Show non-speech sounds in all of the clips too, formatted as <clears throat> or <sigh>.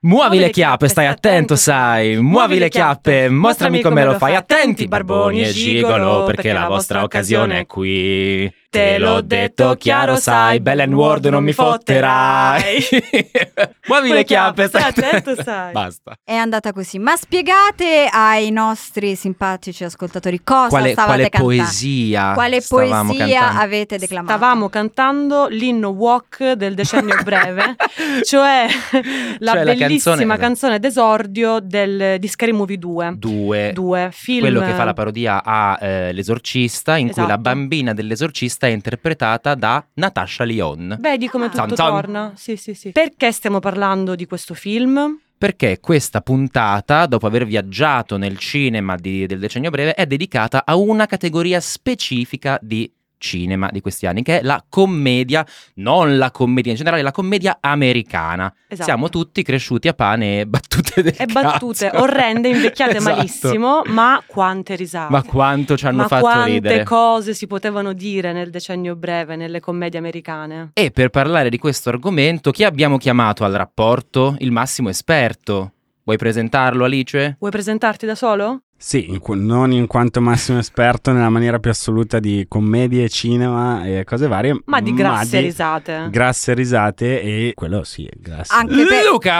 Muovi le chiappe, stai attento, sai. Muovi le chiappe, mostrami come lo fai. Attenti, barboni e gigolo, perché la vostra occasione è qui. Te l'ho detto chiaro, sai. Bell and Word non mi fotterai. <laughs> Muovi le chiappe, stai attento, <laughs> sai. Basta. È andata così. Ma spiegate ai nostri simpatici ascoltatori cosa Quale, stavate quale cantando? poesia Quale poesia cantando? avete declamato? Stavamo cantando l'inno walk del decennio <laughs> breve, cioè la Cioè la bellissima canzone- canzone, d'esordio del, di Scary Movie 2. Due. Due film. Quello che fa la parodia a eh, L'esorcista, in cui la Esatto. bambina dell'esorcista è interpretata da Natasha Lyon. Vedi come Ah. tutto zan. torna? Sì, sì, sì. Perché stiamo parlando di questo film? Perché questa puntata, dopo aver viaggiato nel cinema di- del decennio breve, è dedicata a una categoria specifica di cinema di questi anni, che è la commedia, non la commedia in generale, la commedia americana. Esatto. Siamo tutti cresciuti a pane e battute del E battute cazzo. orrende, invecchiate <laughs> Esatto. malissimo, ma quante risate. Ma quanto ci hanno Ma fatto quante ridere. cose si potevano dire nel decennio breve nelle commedie americane? E per parlare di questo argomento, chi abbiamo chiamato al rapporto? Il massimo esperto. Vuoi presentarlo, Alice? Vuoi presentarti da solo? Sì, in qu- non in quanto massimo esperto nella maniera più assoluta di commedie, cinema e cose varie, Ma di grasse di risate. Grasse risate e quello sì, grasse. Anche per- Luca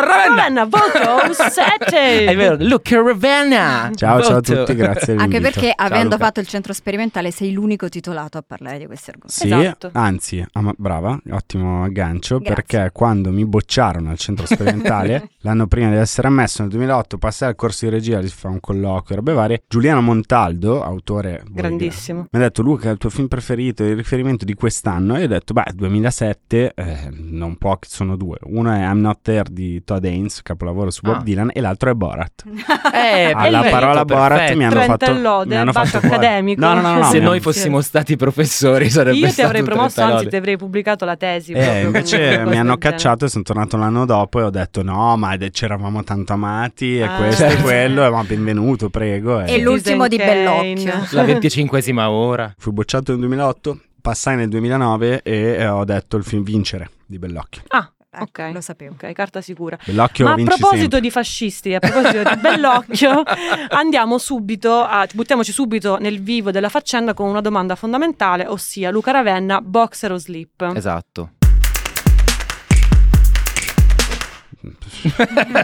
Ravenna! Ravenna, voto 7! <laughs> È vero, Luca Ravenna! Ciao, ciao a Voto. tutti, grazie <laughs> Anche perché Ciao, avendo Luca. fatto il centro sperimentale sei l'unico titolato a parlare di questi argomenti. Sì, Esatto. anzi, ah, ma- brava, ottimo aggancio, Grazie. perché quando mi bocciarono al centro sperimentale, <laughs> l'anno prima di essere ammesso, nel 2008, passai al corso di regia, fa un colloquio, robe varie, Giuliano Montaldo, autore... Grandissimo. Mi ha detto Luca, il tuo film preferito, il riferimento di quest'anno? E io ho detto, beh, 2007, eh, non può, sono due. Uno è I'm Not There di Todd Haynes, capolavoro su Bob Ah. Dylan, e l'altro è Borat. <laughs> Eh, Alla perfetto, parola Borat perfetto. mi hanno Trenta fatto... lode, mi hanno fatto accademico. No, no, no, no, <laughs> Se noi fossimo stati professori sarebbe Io ti avrei promosso, 30 anzi ti avrei pubblicato la tesi. Eh, invece mi hanno cacciato e sono tornato l'anno dopo e ho detto no, ma c'eravamo tanto amati e Ah. questo e Certo. quello, e ma benvenuto, prego. E l'ultimo di Bellocchio. La venticinquesima <laughs> ora. Fui bocciato nel 2008, passai nel 2009 e eh, ho detto il film Vincere di Bellocchio. Ah, Ecco, ok. Lo sapevo. Ok, carta sicura. Bellocchio Ma a proposito sempre. di fascisti, a proposito di <laughs> Bellocchio, andiamo subito a, buttiamoci subito nel vivo della faccenda con una domanda fondamentale, ossia Luca Ravenna, boxer o slip? Esatto.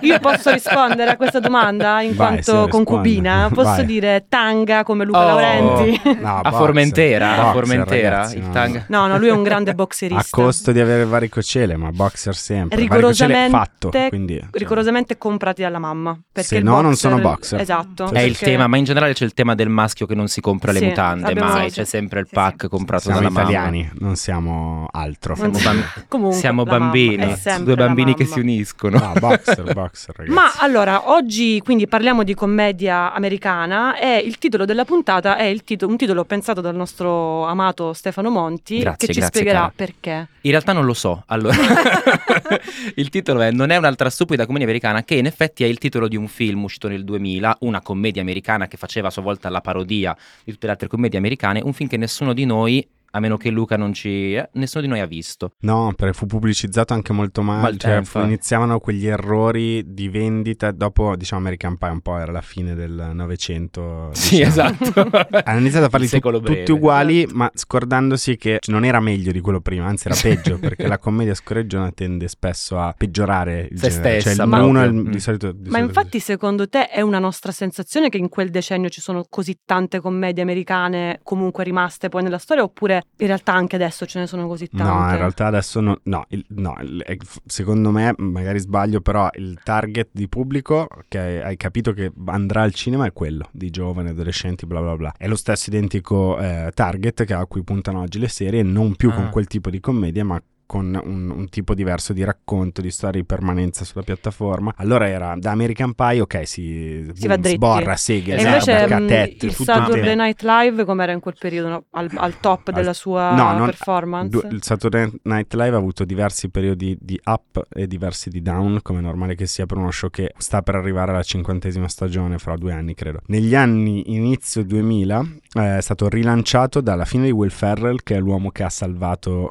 Io posso rispondere a questa domanda in Vai, quanto sì, concubina? Posso Vai. dire tanga come Luca Oh. Laurenti? No, a boxer. Formentera, a Boxer, Formentera, ragazzi, il no, tanga. No, no, lui è un grande A boxerista. costo di avere varicocele, ma boxer sempre. Rigorosamente, fatto, quindi, cioè, rigorosamente comprati dalla mamma. Perché Se no, non boxer- sono boxer. Esatto. È il tema, ma in generale c'è il tema del maschio che non si compra le Sì, mutande, mai, sì, c'è sì. sempre il Sì, pack sì. comprato siamo dalla italiani, non siamo altro. Non Siamo, si- bam- <laughs> Comunque, siamo mamma bambini, due bambini che mamma. si uniscono. No, boxer, boxer, ragazzi. Ma allora, oggi quindi parliamo di commedia americana e il titolo della puntata è il tito- un titolo pensato dal nostro amato Stefano Monti Grazie, che ci grazie, spiegherà cara. perché. In realtà non lo so. Allora, <laughs> il titolo è Non è un'altra stupida commedia americana, che in effetti è il titolo di un film uscito nel 2000, una commedia americana che faceva a sua volta la parodia di tutte le altre commedie americane, un film che nessuno di noi a meno che Luca non ci... eh, nessuno di noi ha visto. No, perché fu pubblicizzato anche molto male, Mal- cioè eh, fu- iniziavano quegli errori di vendita, dopo diciamo American Pie un po' era la fine del Novecento. Sì, diciamo. esatto. <laughs> Hanno iniziato a farli tu- tutti uguali, ma scordandosi che non era meglio di quello prima, anzi era <laughs> peggio, perché la commedia scorreggiona tende spesso a peggiorare il Se genere. stessa, cioè, ma- l'uno è il- Mm. di solito... di Ma solito- infatti secondo te è una nostra sensazione che in quel decennio ci sono così tante commedie americane comunque rimaste poi nella storia oppure in realtà anche adesso ce ne sono così tante? No, in realtà adesso no, no, il- no, il- secondo me, magari sbaglio, però il target di pubblico che hai capito che andrà al cinema è quello di giovani, adolescenti, bla bla bla. È lo stesso identico eh, target che a cui puntano oggi le serie, non più Ah. con quel tipo di commedia, ma con un, un tipo diverso di racconto, di storia di permanenza sulla piattaforma. Allora era da American Pie, ok, si, Si va dritti. sborra, seghe, E Esatto, invece barca, mh, tette, il Saturday. Night Live com'era in quel periodo? no? Al, al top Al- della sua no, non- performance? Du- il Saturday Night Live ha avuto diversi periodi di up e diversi di down, come è normale che sia per uno show che sta per arrivare alla cinquantesima stagione fra due anni, credo. Negli anni inizio 2000 eh, è stato rilanciato dalla fine di Will Ferrell, che è l'uomo che ha salvato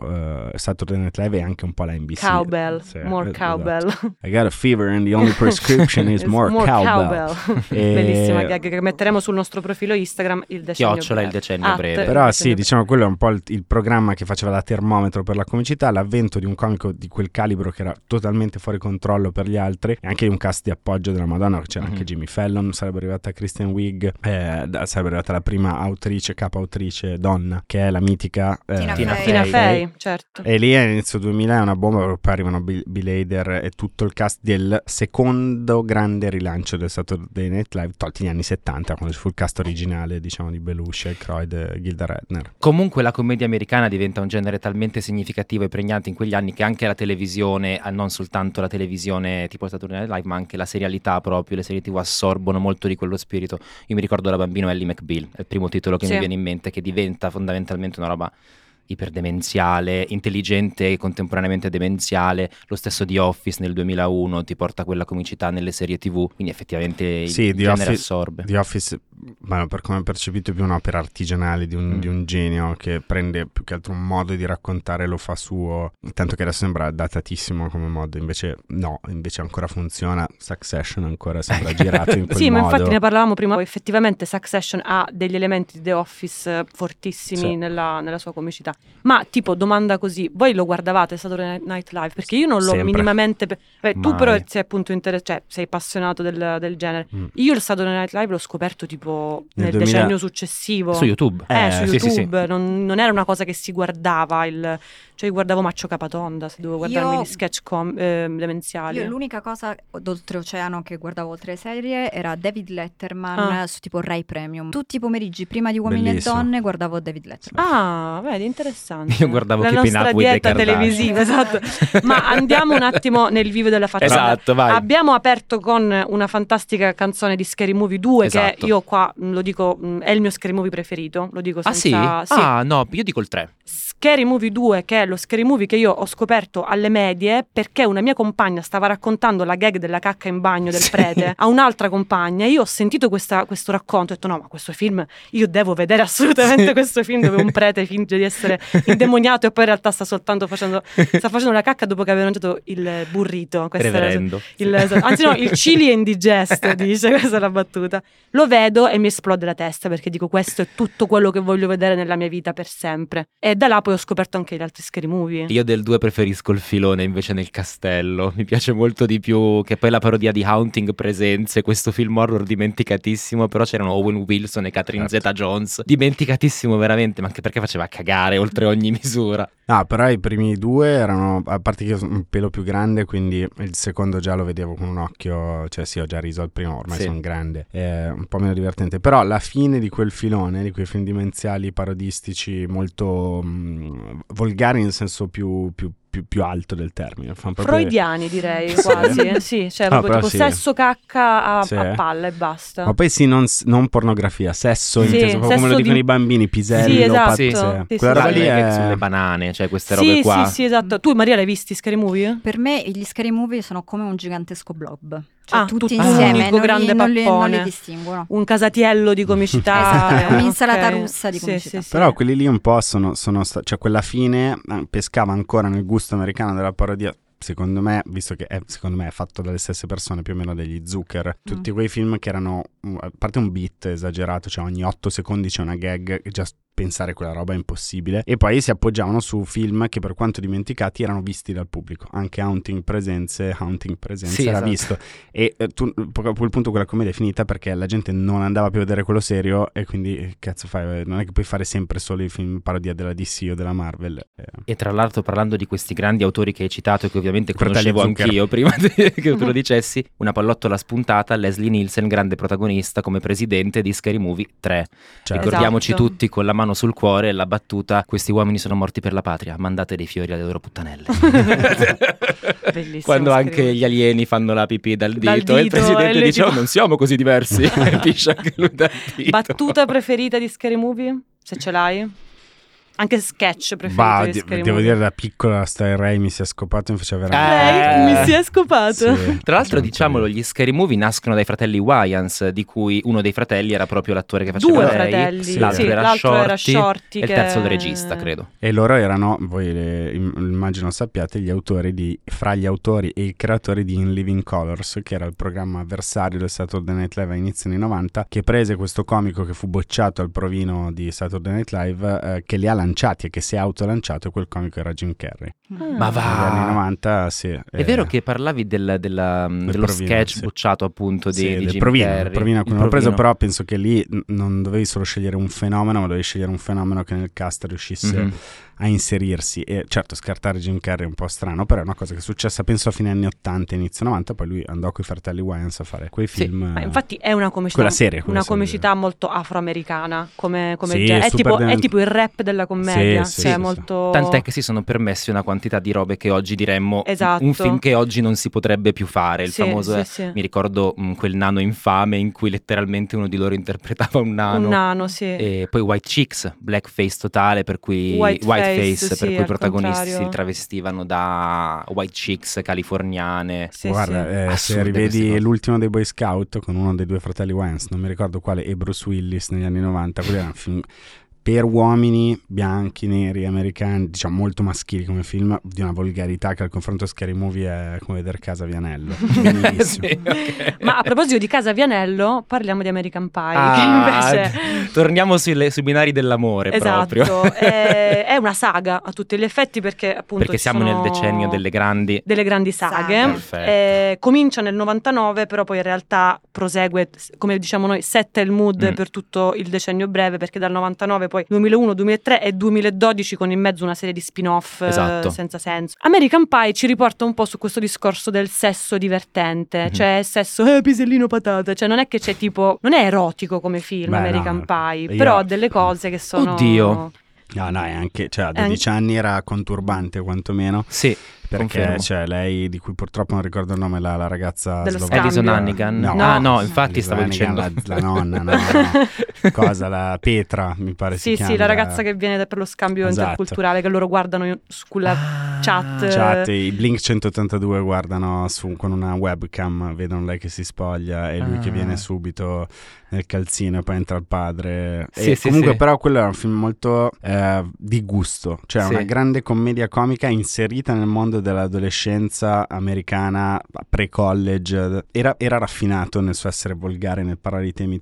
eh, Saturday Night Live e anche un po' la NBC. Cowbell, Sì, more esatto. cowbell. I got a fever and the only prescription is <laughs> It's more, cowbell. <laughs> E- Bellissima gag che metteremo sul nostro profilo Instagram il decennio Chiocciola il breve. decennio At breve. il Però decennio sì, breve. diciamo quello è un po' il, il programma che faceva da termometro per la comicità, l'avvento di un comico di quel calibro che era totalmente fuori controllo per gli altri e anche di un cast di appoggio della Madonna, c'era Mhm. anche Jimmy Fallon, sarebbe arrivata Kristen Wiig, eh, sarebbe arrivata la prima autrice, capo autrice donna, che è la mitica eh, Tina Tina Fey. Tina Fey. Certo. E lì all'inizio 2000 è una bomba, perché poi arrivano Bill, Hader e tutto il cast del secondo grande rilancio del Saturday Night Live, tolti gli anni 70, quando ci fu il cast originale, diciamo, di Belushi, Aykroyd e Gilda Redner. Comunque la commedia americana diventa un genere talmente significativo e pregnante in quegli anni che anche la televisione, non soltanto la televisione tipo Saturday Night Live, ma anche la serialità proprio, le serie tv assorbono molto di quello spirito. Io mi ricordo da bambino Ellie McBeal, è il primo titolo che Sì. mi viene in mente, che diventa fondamentalmente una roba iperdemenziale, intelligente e contemporaneamente demenziale, lo stesso di Office nel 2001 ti porta quella comicità nelle serie tv, quindi effettivamente il, Sì, il The genere Office- assorbe. The Office, ma per come è percepito, è più un'opera artigianale di un, Mm. di un genio che prende più che altro un modo di raccontare e lo fa suo. Tanto che adesso sembra datatissimo come modo, invece no, invece ancora funziona. Succession ancora sembra girato in <laughs> quel Sì, ma modo. infatti ne parlavamo prima, effettivamente Succession ha degli elementi di The Office eh, fortissimi Sì. nella, nella sua comicità. Ma tipo, domanda così, voi lo guardavate Saturday Night Live? Perché io non l'ho Sempre. minimamente... Beh, tu però sei appunto inter- cioè, sei appassionato del, del genere. Mm. Io il Saturday Night Live l'ho scoperto tipo Nel nel 2000 decennio successivo. Su YouTube. Eh, Eh, su sì, sì, sì. YouTube, Non, non era una cosa che si guardava, il, cioè io guardavo Maccio Capatonda, se dovevo guardarmi Io- gli sketch com- eh, demenziali. Io l'unica cosa d'oltreoceano che guardavo oltre le serie era David Letterman Ah. su tipo Rai Premium. Tutti i pomeriggi prima di Uomini Bellissimo. e Donne guardavo David Letterman. Ah, vedi, interessante. Io guardavo La Keeping nostra Up with the televisiva, <laughs> esatto. Ma andiamo un attimo nel vivo della faccenda. Esatto, vai. Abbiamo aperto con una fantastica canzone di Scary Movie 2 Esatto. che io qua lo dico, mh, è il mio Scary Movie preferito, lo dico Ah sì? senza... sì. Ah no, io dico il 3. Scary Movie 2 che è lo Scary Movie che io ho scoperto alle medie perché una mia compagna stava raccontando la gag della cacca in bagno del Sì. prete a un'altra compagna io ho sentito questa- questo racconto e ho detto no ma questo film io devo vedere assolutamente Sì. questo film dove un prete finge di essere indemoniato e poi in realtà sta soltanto facendo sta facendo la cacca dopo che aveva mangiato il burrito Questa era- Reverendo. il- anzi no, il chili è indigesto, <laughs> dice, questa è la battuta. Lo vedo e mi esplode la testa perché dico questo è tutto quello che voglio vedere nella mia vita per sempre. E da là poi ho scoperto anche gli altri scary movie. Io del 2 preferisco il filone invece nel castello. Mi piace molto di più che poi la parodia di Haunting Presenze, questo film horror dimenticatissimo, però c'erano Owen Wilson e Catherine Certo. Zeta-Jones. Dimenticatissimo veramente, ma anche perché faceva cagare oltre ogni misura. No, però i primi due erano, a parte che io sono un pelo più grande, quindi il secondo già lo vedevo con un occhio, cioè sì, ho già riso al primo, ormai Sì. sono grande, è un po' meno divertente. Però la fine di quel filone, di quei film dimenziali parodistici molto mh, volgari nel senso più, più- più- più alto del termine. Proprio- Freudiani direi quasi, eh, sì, cioè Ah, proprio tipo sì. sesso cacca a, Sì. a palla e basta. Ma poi sì, non, non pornografia, sesso, Sì, inteso proprio come lo sesso dicono di- i bambini, pisello, Sì, esatto. pazze. Sì, sì, Quella roba sì. lì è... sulle banane, cioè queste sì, robe qua. sì, sì, esatto. Tu Maria l'hai visti scary movie? Per me gli scary movie sono come un gigantesco blob. Cioè Ah, tutti tutti insieme, un unico non, li, grande non, li, non li distinguono. Un casatiello di comicità. Esatto, è eh, un'insalata ok. russa di Sì, comicità. sì, sì. Però quelli lì un po' sono, sono sta- cioè quella fine eh, pescava ancora nel gusto americano della parodia. Secondo me, visto che è, secondo me è fatto dalle stesse persone più o meno degli Zucker, tutti quei film che erano, mm, a parte un beat esagerato, cioè ogni 8 secondi c'è una gag, già pensare quella roba è impossibile, e poi si appoggiavano su film che per quanto dimenticati erano visti dal pubblico, anche Haunting Presenze, Haunting Presenze Sì, era esatto. visto, e eh, tu, a quel punto quella commedia è finita perché la gente non andava più a vedere quello serio e quindi eh, cazzo fai, non è che puoi fare sempre solo i film parodia della DC o della Marvel. eh. E tra l'altro parlando di questi grandi autori che hai citato che ovviamente conoscevo anch'io prima <laughs> che tu lo dicessi, una pallottola spuntata, Leslie Nielsen, grande protagonista come presidente di Scary Movie 3. Cioè, Ricordiamoci Esatto. tutti con la mano sul cuore e la battuta questi uomini sono morti per la patria, mandate dei fiori alle loro puttanelle. <laughs> Bellissimo. Quando anche gli alieni fanno la pipì dal dito, Dal e il dito, e presidente lui dice tipo- "Oh, non siamo così diversi, <laughs> <laughs> e piscia anche lui dal dito. Battuta preferita di Scary Movie? Se ce l'hai? Anche sketch preferito Bah, di de- Scary devo dire da piccola sta Ray mi si è scopato e mi faceva Eh, veramente... Lei mi si è scopato. Sì. Tra l'altro, diciamolo, gli scary movie nascono dai fratelli Wayans, di cui uno dei fratelli era proprio l'attore che faceva Due lei, fratelli, sì, l'altro, sì, era, l'altro era Shorty, Shorty e il che- terzo il regista, credo. E loro erano, voi le- im- immagino sappiate, gli autori di, fra gli autori e i creatori di In Living Colors, che era il programma avversario del Saturday Night Live a inizio anni 90, che prese questo comico che fu bocciato al provino di Saturday Night Live, eh, che li ha lanciati e che si è autolanciato, quel comico era Jim Carrey. Ah. Ma va. Negli anni 90, sì. È eh, vero che parlavi del- della- dello provino, sketch sì. bocciato appunto di, sì, di del Jim provino, Carrey. provino l'ho preso, però penso che lì non dovevi solo scegliere un fenomeno, ma dovevi scegliere un fenomeno che nel cast riuscisse Mhm. a inserirsi. E certo, scartare Jim Carrey è un po' strano, però è una cosa che è successa penso a fine anni 80, inizio 90, poi lui andò con i fratelli Wayans a fare quei Sì, film. Ma eh, infatti è una comicità, serie, una comicità molto afroamericana come, come Sì, genere. È, tipo, è tipo il rap della commedia, Sì, sì, cioè sì, sì. molto... Tant'è che si sono permessi una quantità di robe che oggi diremmo Esatto. un film che oggi non si potrebbe più fare. Il Sì, famoso sì, è- sì. mi ricordo mh, quel nano infame in cui letteralmente uno di loro <laughs> interpretava un nano. Un nano, sì. E poi White Chicks, blackface totale, per cui Whiteface, whiteface, sì, per cui i protagonisti contrario. si travestivano da white chicks californiane. Sì, Guarda, sì. eh, se rivedi l'ultimo dei Boy Scout con uno dei due fratelli Wayans, non mi ricordo quale, e Bruce Willis negli anni 90, quelli erano film per uomini bianchi, neri, americani, diciamo molto maschili come film, di una volgarità che al confronto Scary Movie è come vedere Casa Vianello. <laughs> Sì, ok. Ma a proposito di Casa Vianello, parliamo di American Pie, Ah, che invece... torniamo sulle- sui binari dell'amore proprio. Esatto, è, <laughs> è una saga a tutti gli effetti perché appunto Perché siamo nel decennio delle grandi. delle grandi saghe. Eh, comincia nel 99, però poi in realtà prosegue, come diciamo noi, setta il mood Mm. per tutto il decennio breve, perché dal 99 poi 2001, 2003 e 2012 con in mezzo una serie di spin-off eh, Esatto. senza senso. American Pie ci riporta un po' su questo discorso del sesso divertente, Mhm. cioè sesso eh, pisellino patata, cioè non è che c'è tipo, non è erotico come film Beh, American no, Pie, io- però ha delle cose che sono... Oddio. No, no, è anche, cioè, a È anche- 12 anni era conturbante quantomeno, Sì, perché confermo. cioè, lei, di cui purtroppo non ricordo il nome, la, la ragazza Dello slovacca. Alison Hannigan. No. Ah no, infatti Alison stavo Hannigan, dicendo. La, la nonna, no, no. <laughs> Cosa, la Petra, mi pare si Sì, chiama. sì, la ragazza che viene per lo scambio Esatto. interculturale che loro guardano sulla Ah, chat. Chat, i Blink 182 guardano su, con una webcam, vedono lei che si spoglia e lui che Ah. viene subito nel calzino e poi entra il padre. Sì, e sì, comunque sì. però quello era un film molto eh, di gusto, cioè Sì. una grande commedia comica inserita nel mondo dell'adolescenza americana pre-college. Era, era raffinato nel suo essere volgare, nel parlare di temi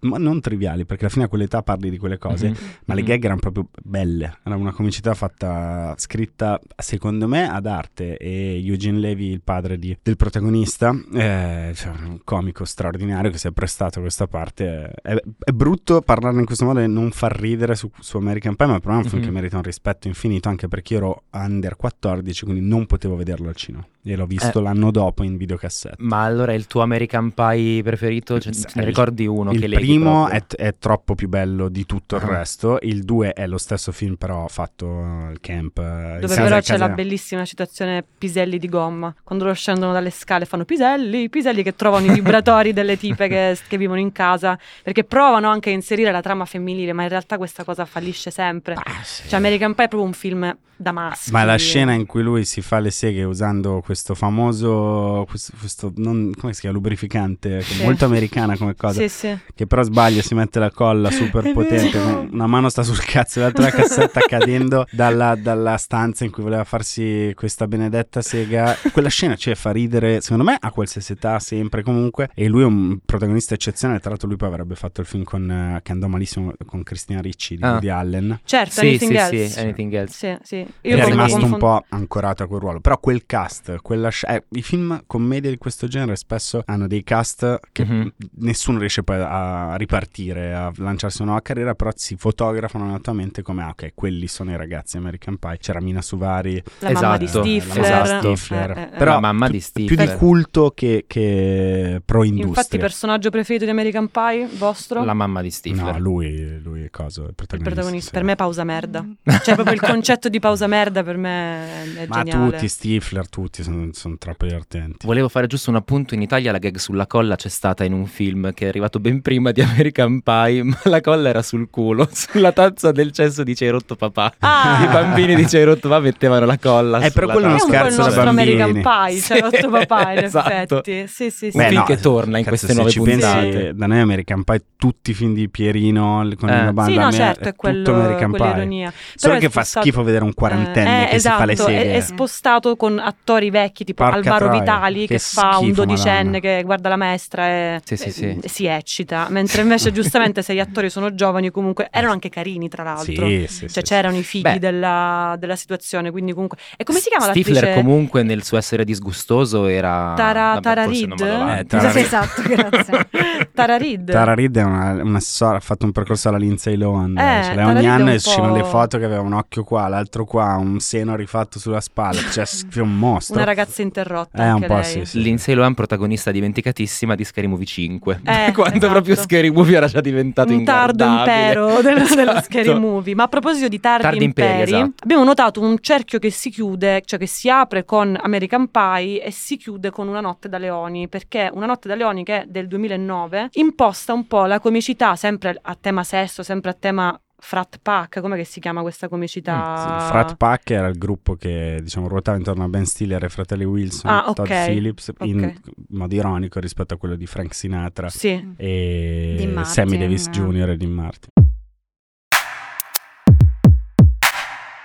ma non triviali, perché alla fine a quell'età parli di quelle cose. Mhm. Ma le Mhm. gag erano proprio belle, era una comicità fatta, scritta secondo me ad arte e Eugene Levy, il padre di- del protagonista, eh, cioè, un comico straordinario che si è prestato a questa parte. È, è brutto parlarne in questo modo e non far ridere su, su American Pie, ma è un film Mhm. che merita un rispetto infinito anche perché io ero under 14, quindi non potevo vederlo al cinema e l'ho visto Eh. l'anno dopo in videocassetta. Ma allora il tuo American Pie preferito? Cioè, Sì, ne ricordi uno il primo è, è troppo più bello di tutto il Ah. resto. Il 2 è lo stesso film, però fatto al camp. eh, Dove però c'è la bellissima citazione piselli di gomma. Quando loro scendono dalle scale fanno piselli, piselli che trovano i <laughs> vibratori delle tipe che, che vivono in casa. Perché provano anche a inserire la trama femminile, ma in realtà questa cosa fallisce sempre. Ah, sì. Cioè American Pie è proprio un film da maschi. Ma la scena in cui lui si fa le seghe usando questo famoso, questo, questo non, come si chiama, lubrificante, Sì. molto americana come cosa, Sì, sì. che però sbaglia si mette la colla super <laughs> È potente, vero. una mano sta sul cazzo e l'altra la cassetta <laughs> cadendo dalla, dalla stanza in cui voleva farsi questa benedetta sega. Quella scena cioè, fa ridere, secondo me a qualsiasi età, sempre comunque, e lui è un protagonista eccezionale, tra l'altro lui poi avrebbe fatto il film con, eh, che andò malissimo con Cristina Ricci di Ah. Woody Allen. Certo, Sì, Anything sì, Else. sì, Anything Else. Sì, sì. Io è rimasto un po' ancorato interpreta quel ruolo. Però quel cast, quella sc- eh, i film commedia di questo genere spesso hanno dei cast che Mhm. nessuno riesce poi a ripartire, a lanciarsi una nuova carriera, però si fotografano naturalmente come, ah, ok, quelli sono i ragazzi American Pie. C'era Mina Suvari, La mamma di Esatto, Stifler. esatto, Stifler. Eh, eh, eh. Però la mamma più- di Steve. più di culto che, che pro industria. Infatti, personaggio preferito di American Pie, vostro? La mamma di Stifler. No, lui, lui è cosa, il il protagonista. protagonista. sì. Per me pausa merda. <laughs> Cioè, proprio il concetto di pausa merda per me è Ma geniale. Tutti, Stifler, tutti sono, sono troppo divertenti. Volevo fare giusto un appunto, in Italia la gag sulla colla c'è stata in un film che è arrivato ben prima di <laughs> American Pie, ma la colla era sul culo, <laughs> sulla tazza del cesso di Ci hai rotto papà. Ah! I bambini di Ci hai rotto papà mettevano la colla Eh, però sulla quello è È uno scherzo da nostro bambini. American Pie, cioè Sì, rotto papà in <laughs> esatto. effetti. Sì, sì, sì. Un Beh, film no, che torna in cazzo, queste nuove ci puntate. pensi, da noi American Pie, tutti i film di Pierino con Eh. la banda Sì, no, Amer- certo, è tutto quello, American Pie. Solo Però che è fa schifo vedere un quarantenne Eh, che esatto, si fa le è- seghe. È, spostato con attori vecchi tipo Porca Alvaro troia, Vitali che, che fa un schifo, dodicenne Madonna. che guarda la maestra e, Sì, sì, sì. e si eccita, mentre invece <laughs> giustamente se gli attori sono giovani comunque erano anche carini tra l'altro. Sì, sì, Cioè sì, c'erano i figli della, della situazione, quindi comunque... E come si chiama Stifler l'attrice? comunque nel suo essere disgustoso era... Tara, vabbè, Tara Reid? Eh, Tara esatto, grazie. <laughs> Tara Reid. Tara Reid è una, una sor- ha fatto un percorso alla Lindsay Lohan. Eh, cioè, ogni anno un escivano po'- le foto che aveva un occhio qua, l'altro qua, un seno rifatto sulla spalla. Cioè, è un mostro. Una ragazza interrotta Eh, un po' lei. sì, sì. Lindsay Lohan, protagonista dimenticatissima di Scary Movie 5. Eh, <laughs> Quando esatto. proprio Scary Movie era già diventato un tardo impero <laughs> dello, dello Esatto. scary movie. Ma a proposito di tardi, Tardi imperi, imperi, esatto. abbiamo notato un cerchio che si chiude, cioè che si apre con American Pie e si chiude con Una notte da leoni, perché Una notte da leoni che è del 2009 imposta un po' la comicità sempre a tema sesso, sempre a tema frat pack, come che si chiama questa comicità? Mm, Sì, Frat Pack era il gruppo che diciamo ruotava intorno a Ben Stiller e i fratelli Wilson, Ah, Todd ok, Phillips, in ok. modo ironico rispetto a quello di Frank Sinatra Sì. e Sammy Davis. Jr. e Dean Martin.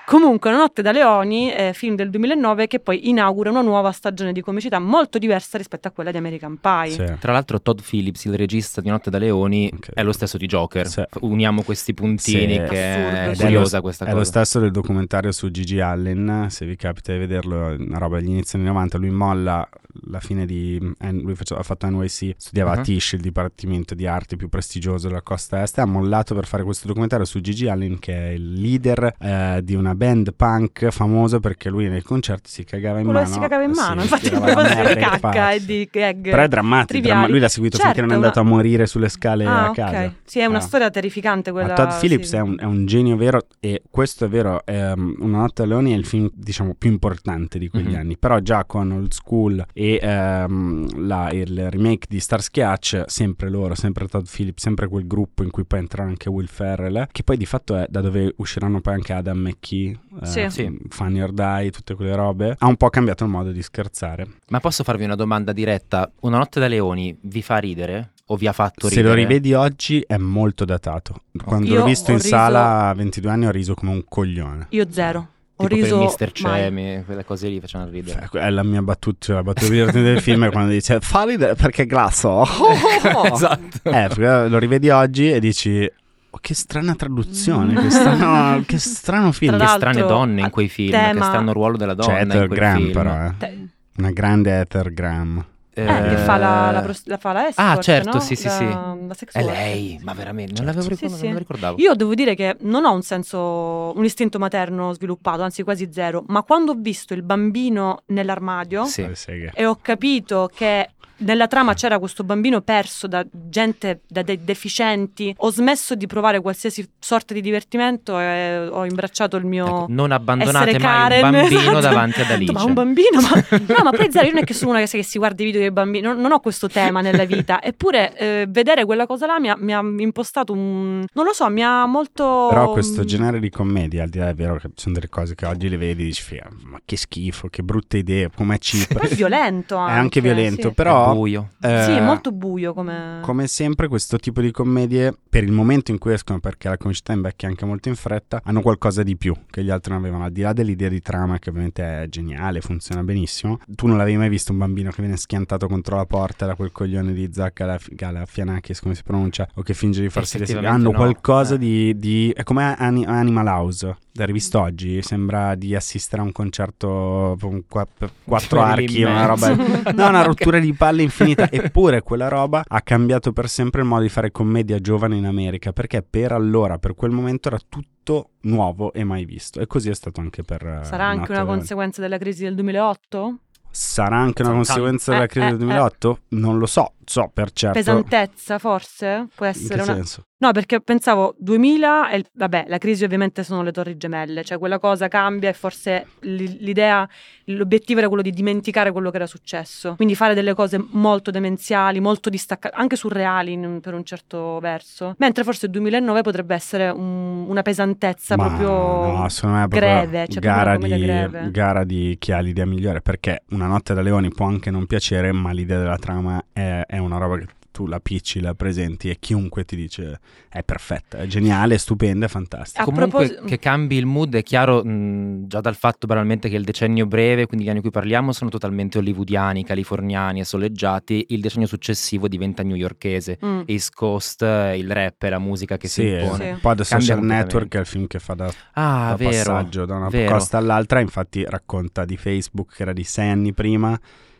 Comunque, Una notte da leoni, eh, film del 2009 che poi inaugura una nuova stagione di comicità molto diversa rispetto a quella di American Pie. Sì. Tra l'altro Todd Phillips, il regista di Notte da Leoni, Ok. è lo stesso di Joker. Sì. Uniamo questi puntini Sì. che Assurdo, è curiosa questa È lo cosa. stesso del documentario su Gigi Allen, se vi capita di vederlo, è una roba degli inizi anni 90, lui molla la fine di... eh, lui faceva- ha fatto NYC, studiava Uh-huh. a Tisch, il dipartimento di arte più prestigioso della costa est, e ha mollato per fare questo documentario su Gigi Allen, che è il leader eh, di una band punk famosa perché lui nei concerti si cagava in Quello mano. si cagava in mano, sì, infatti proposito di cacca faccia. e di gag Però è drammatico, dramma- lui l'ha seguito Certo, finché non è una- andato a morire sulle scale Ah, a casa. Sì, è una Ah. storia terrificante quella. Ma Todd Phillips sì. è, un, è un genio vero e questo è vero, ehm, Una notte a leoni è il film diciamo più importante di quegli Mhm. anni, però già con Old School e ehm, la- il remake di Starsky Hutch, sempre loro, sempre Todd Phillips, sempre quel gruppo in cui poi entrerà anche Will Ferrell, che poi di fatto è da dove usciranno poi anche Adam McKee, eh, Sì. Sì. Funny or Die, tutte quelle robe, ha un po' cambiato il modo di scherzare. Ma posso farvi una domanda diretta? Una Notte da Leoni vi fa ridere? O vi ha fatto Se ridere? lo rivedi oggi è molto datato. Quando Io l'ho visto in riso- sala a 22 anni ho riso come un coglione. Io zero. Ho Tipo riso. per Mr. Cemi, quelle cose lì facevano ridere. Cioè, È la mia battuta, la battuta divertente del film è quando dice fa ridere perché è grasso. <laughs> <laughs> esatto. Eh, lo rivedi oggi e dici "Oh, che strana traduzione, che strano, che strano film. Tra Che strane donne in quei film, tema- che strano ruolo della donna C'è in Ether quel Graham film. però, eh. Te- Una grande Ether Graham. eh, che fa la, la, la, fa la escort, Ah, certo, no? sì, sì, La- sì. la È lei, ma veramente, non, Certo. l'avevo Sì, ricordato, sì. non ricordavo. Io devo dire che non ho un senso, un istinto materno sviluppato, anzi quasi zero, ma quando ho visto il bambino nell'armadio Sì. E ho capito che nella trama c'era questo bambino perso da gente, da dei deficienti, ho smesso di provare qualsiasi sorta di divertimento e ho imbracciato il mio... Ecco, non abbandonate mai Karen, un bambino esatto. davanti ad Alice. Ma un bambino? Ma... No, ma poi zero, io non è che sono una che, che si guarda i video dei bambini, non, non ho questo tema nella vita. Eppure eh, vedere quella cosa là mi ha, mi ha impostato un... Non lo so, mi ha molto... Però questo genere di commedia, al di là è vero che ci sono delle cose che oggi le vedi e dici "Figa, ma che schifo, che brutte idee, com'è cheap. Poi è violento È anche. anche violento, sì. però Buio. eh, Sì, è molto buio come... Come sempre questo tipo di commedie, per il momento in cui escono, perché la comicità invecchia anche molto in fretta, hanno qualcosa di più che gli altri non avevano, al di là dell'idea di trama che ovviamente è geniale, funziona benissimo. Tu non l'avevi mai visto un bambino che viene schiantato contro la porta da quel coglione di Zach Galaf- Galafianakis, come si pronuncia, o che finge di farsi le seghe. Hanno no. qualcosa Eh. di, di- È come Ani- Animal House. Rivisto oggi, sembra di assistere a un concerto con qua- quattro archi, una roba... <laughs> No, una rottura di palle infinita. Eppure quella roba ha cambiato per sempre il modo di fare commedia giovane in America, perché per allora, per quel momento era tutto nuovo e mai visto. E così è stato anche per... eh, Sarà anche Notte una del- conseguenza della crisi del 2008? Sarà anche una conseguenza eh, della crisi eh, del eh. 2008? Non lo so, so per certo. Pesantezza, forse? Può In essere che una... senso? No, perché pensavo 2000 e vabbè, la crisi ovviamente sono le torri gemelle, cioè quella cosa cambia e forse l'idea, l'obiettivo era quello di dimenticare quello che era successo, quindi fare delle cose molto demenziali, molto distaccate, anche surreali in- per un certo verso, mentre forse il 2009 potrebbe essere un- una pesantezza Ma proprio no, secondo me è proprio greve, cioè gara, di, greve. gara di chi ha l'idea migliore, perché Una notte da leoni può anche non piacere, ma l'idea della trama è, è una roba che tu la picci, la presenti e chiunque ti dice è perfetta, è geniale, è stupenda, è fantastica. A Comunque propos- che cambi il mood è chiaro mh, già dal fatto banalmente che il decennio breve, quindi gli anni di cui parliamo, sono totalmente hollywoodiani, californiani e soleggiati, il decennio successivo diventa newyorkese. Mm. East Coast, eh, il rap e la musica che Sì, si impone. Sì. poi The Cambia Social. Network è il film che fa da, Ah, da vero. passaggio da una vero. costa all'altra, infatti racconta di Facebook che era di sei anni prima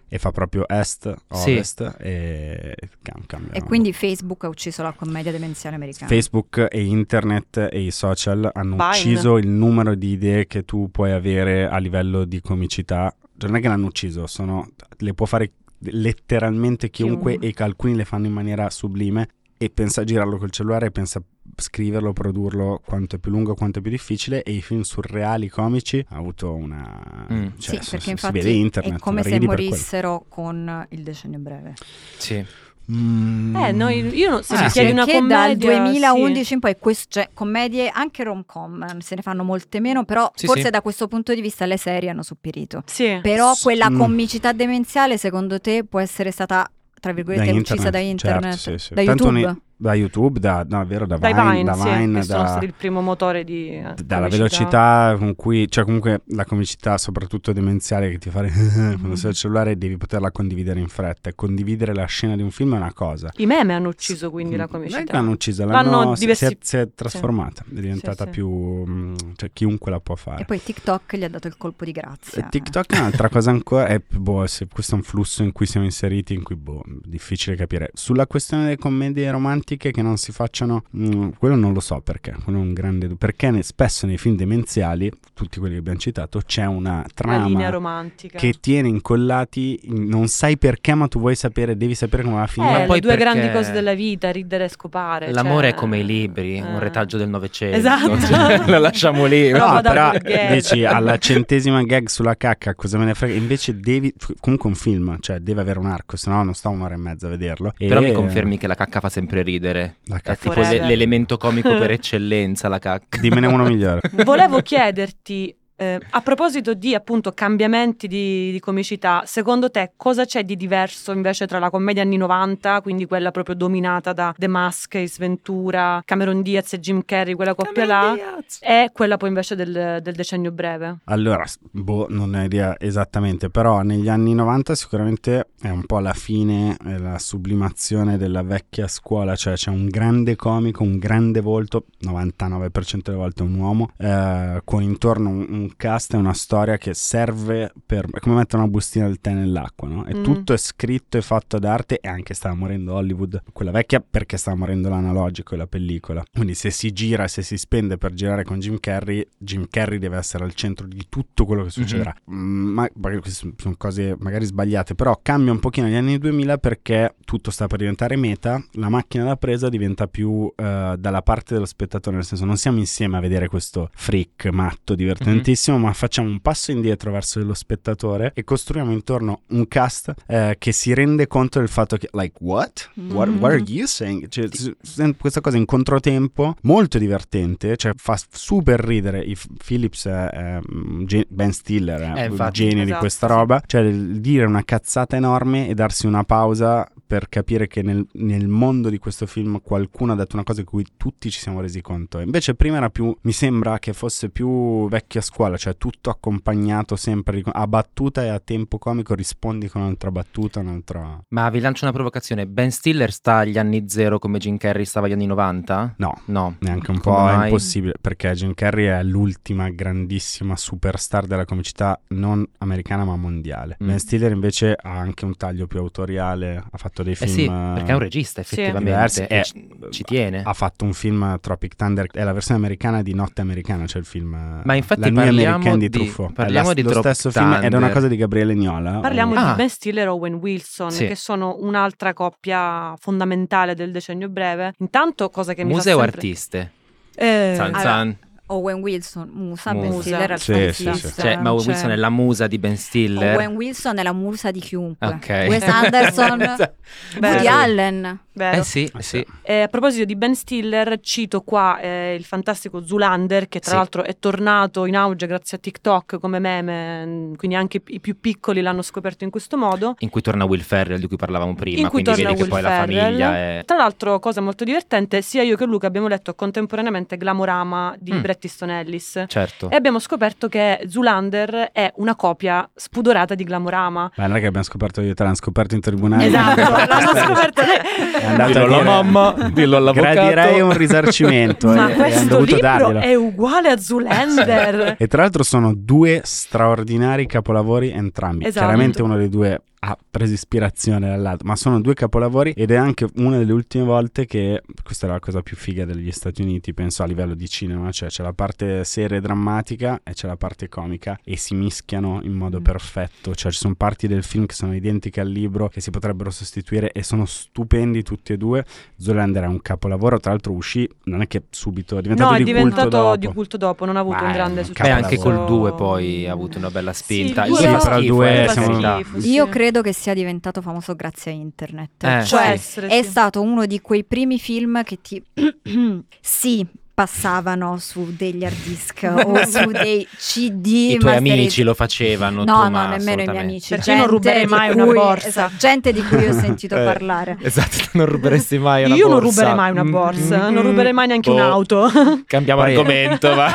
e fa proprio est, Sì. ovest e cam- cambia. E quindi Facebook ha ucciso la commedia demenziale americana. Facebook e internet e i social hanno Vine. ucciso il numero di idee che tu puoi avere a livello di comicità. Non è che l'hanno ucciso, sono, le può fare letteralmente chiunque, Chiunque. e alcuni le fanno in maniera sublime e pensa a girarlo col cellulare e pensa a scriverlo, produrlo quanto è più lungo, quanto è più difficile e i film surreali comici ha avuto una... Mm. cioè, sì, si- perché infatti vede internet. è come se morissero con il decennio breve. Sì. Mm. Eh, noi, io non, se Ah, mi sì. chiedi una Perché commedia... dal 2011 sì. in poi quest- cioè, commedie anche rom-com eh, se ne fanno molte meno, però Sì, forse sì. da questo punto di vista le serie hanno soppirito. Sì. Però quella Mm. comicità demenziale secondo te può essere stata tra virgolette uccisa da internet, certo, sì, sì. da Tanto YouTube? ne- da YouTube, da, no, vero, da Dai Vine, Vine, da sì, Vine, che sono da- stati il primo motore di eh, dalla comicità. velocità con cui, cioè comunque la comicità soprattutto demenziale che ti fa <laughs> quando sei al cellulare devi poterla condividere in fretta e condividere la scena di un film è una cosa. I meme hanno ucciso quindi la Non che comicità. l'hanno uccisa, L'hanno l'hanno, si- diversi- si, è, si è trasformata, è diventata sì. più, mm, cioè chiunque la può fare. E poi TikTok gli ha dato il colpo di grazia. E TikTok è un'altra cosa ancora, è, boh, se questo è un flusso in cui siamo inseriti, in cui boh, difficile capire. Sulla questione delle commedie romantiche che non si facciano, mm, quello non lo so perché, quello è un grande du- perché ne- spesso nei film demenziali, tutti quelli che abbiamo citato, c'è una trama romantica. che tiene incollati, in- non sai perché ma tu vuoi sapere, devi sapere come va a eh, finire. Ma le poi due perché- grandi cose della vita, ridere e scopare. L'amore cioè, è come i libri, un eh. retaggio del Novecento. Esatto. <laughs> Cioè, lo lasciamo lì. No, da però <laughs> dici alla centesima gag sulla cacca, cosa me ne frega? Invece devi, comunque un film, cioè deve avere un arco, se no non sta un'ora e mezza a vederlo. Però E- mi confermi che la cacca fa sempre ridere. La È cacca. tipo Forever. l'e- l'elemento comico per <laughs> eccellenza, la cacca. Dimmene uno migliore. Volevo chiederti, eh, a proposito di appunto cambiamenti di, di comicità, secondo te cosa c'è di diverso invece tra la commedia anni 90, quindi quella proprio dominata da The Mask, Ace Ventura, Cameron Diaz e Jim Carrey, quella coppia là, e quella poi invece del, del decennio breve? Allora, boh, non ho idea esattamente, però negli anni 90 sicuramente è un po' la fine, la sublimazione della vecchia scuola, cioè c'è un grande comico, un grande volto, 99% delle volte un uomo, eh, con intorno un, un cast e una storia che serve per... è come mettere una bustina del tè nell'acqua, no? E Mm. tutto è scritto e fatto ad arte e anche stava morendo Hollywood, quella vecchia perché stava morendo l'analogico e la pellicola. Quindi se si gira, se si spende per girare con Jim Carrey, Jim Carrey deve essere al centro di tutto quello che succederà. Mm, Ma sono cose magari sbagliate, però cambia un pochino negli anni 2000 perché tutto sta per diventare meta, la macchina da presa diventa più eh, dalla parte dello spettatore, nel senso non siamo insieme a vedere questo freak matto divertentissimo, ma facciamo un passo indietro verso lo spettatore e costruiamo intorno un cast eh, che si rende conto del fatto che like what? What, what are you saying? Cioè, s- questa cosa in controtempo molto divertente, cioè fa super ridere. I Phillips un ge- Ben Stiller è Eh, un genio di Esatto, questa sì. roba, cioè dire una cazzata enorme e darsi una pausa per capire che nel, nel mondo di questo film qualcuno ha detto una cosa di cui tutti ci siamo resi conto. Invece prima era più, mi sembra che fosse più vecchia scuola, cioè tutto accompagnato sempre a battuta e a tempo comico rispondi con un'altra battuta, un'altra... Ma vi lancio una provocazione, Ben Stiller sta agli anni zero come Jim Carrey stava agli anni 90? No, No. neanche un Come po' è mai? impossibile perché Jim Carrey è l'ultima grandissima superstar della comicità non americana ma mondiale. Mm. Ben Stiller invece ha anche un taglio più autoriale, ha fatto dei Eh film... sì, perché è un regista Sì. effettivamente diversi, e eh, ci, tiene. ha fatto un film Tropic Thunder, è la versione americana di Notte Americana, cioè il film Ma infatti La Nuit parliamo Américaine di di- Truffaut. parliamo è la- di lo Tropic stesso film ed è una Thunder. cosa di Gabriele Niola. Parliamo Eh, di Ah. Ben Stiller e Owen Wilson, Sì. che sono un'altra coppia fondamentale del decennio breve. Intanto, cosa che mi Museo fa sempre... artiste. Eh, San allora, San. Owen Wilson, Musa, Ben Musa. Stiller è il Sì, sì, sì. Cioè, ma Owen Cioè, Wilson è la musa di Ben Stiller. Owen Wilson è la musa di chiunque. Ok. Wes <laughs> Anderson, Vero. Woody Allen. vero. Eh sì, sì. Eh, a proposito di Ben Stiller, cito qua eh, il fantastico Zulander, che tra Sì. l'altro è tornato in auge grazie a TikTok come meme, mm, quindi anche i più piccoli l'hanno scoperto in questo modo. In cui torna Will Ferrell di cui parlavamo prima, in cui quindi torna vedi che Will poi la Ferrell. famiglia è... Tra l'altro, cosa molto divertente, sia io che Luca abbiamo letto contemporaneamente Glamorama di Mm. Bret Easton Ellis. Certo. E abbiamo scoperto che Zulander è una copia spudorata di Glamorama. Ma non è che abbiamo scoperto io e te, l'hanno scoperto in tribunale. Esatto, <laughs> l'hanno scoperto. È andato Dillo alla mamma, dillo all'avvocato. Gradirei un risarcimento <laughs> Ma e, e hanno questo libro darglielo. è uguale a Zulander. E tra l'altro sono due straordinari capolavori entrambi. Esatto. Chiaramente uno dei due ha preso ispirazione dall'altro, ma sono due capolavori ed è anche una delle ultime volte che, questa è la cosa più figa degli Stati Uniti, penso a livello di cinema, cioè c'è la parte seria e drammatica e c'è la parte comica e si mischiano in modo Mm. perfetto, cioè ci sono parti del film che sono identiche al libro che si potrebbero sostituire e sono stupendi tutti e due. Zoolander è un capolavoro, tra l'altro uscì, non è che subito è diventato No, è di culto diventato dopo. di culto dopo, non ha avuto Ma un grande successo. Beh, anche col capolavoro. 2 poi ha avuto una bella spinta. Sì, il il due due- fa però il schifo, due eh, siamo- per carità. Sì. Io credo che sia diventato famoso grazie a internet. Eh, cioè, essere, è sì. stato uno di quei primi film che ti <clears throat> sì, passavano su degli hard disk o <laughs> su dei CD I tuoi amici lo facevano. No, tu, no, ma nemmeno i miei amici. Perché io non gente ruberei mai una cui- borsa. esatto, gente di cui ho sentito Eh, parlare. Esatto, non ruberesti mai una Io non borsa. ruberei mai una borsa, Mm, non ruberei mai neanche boh. un'auto. <laughs> Cambiamo argomento, vai.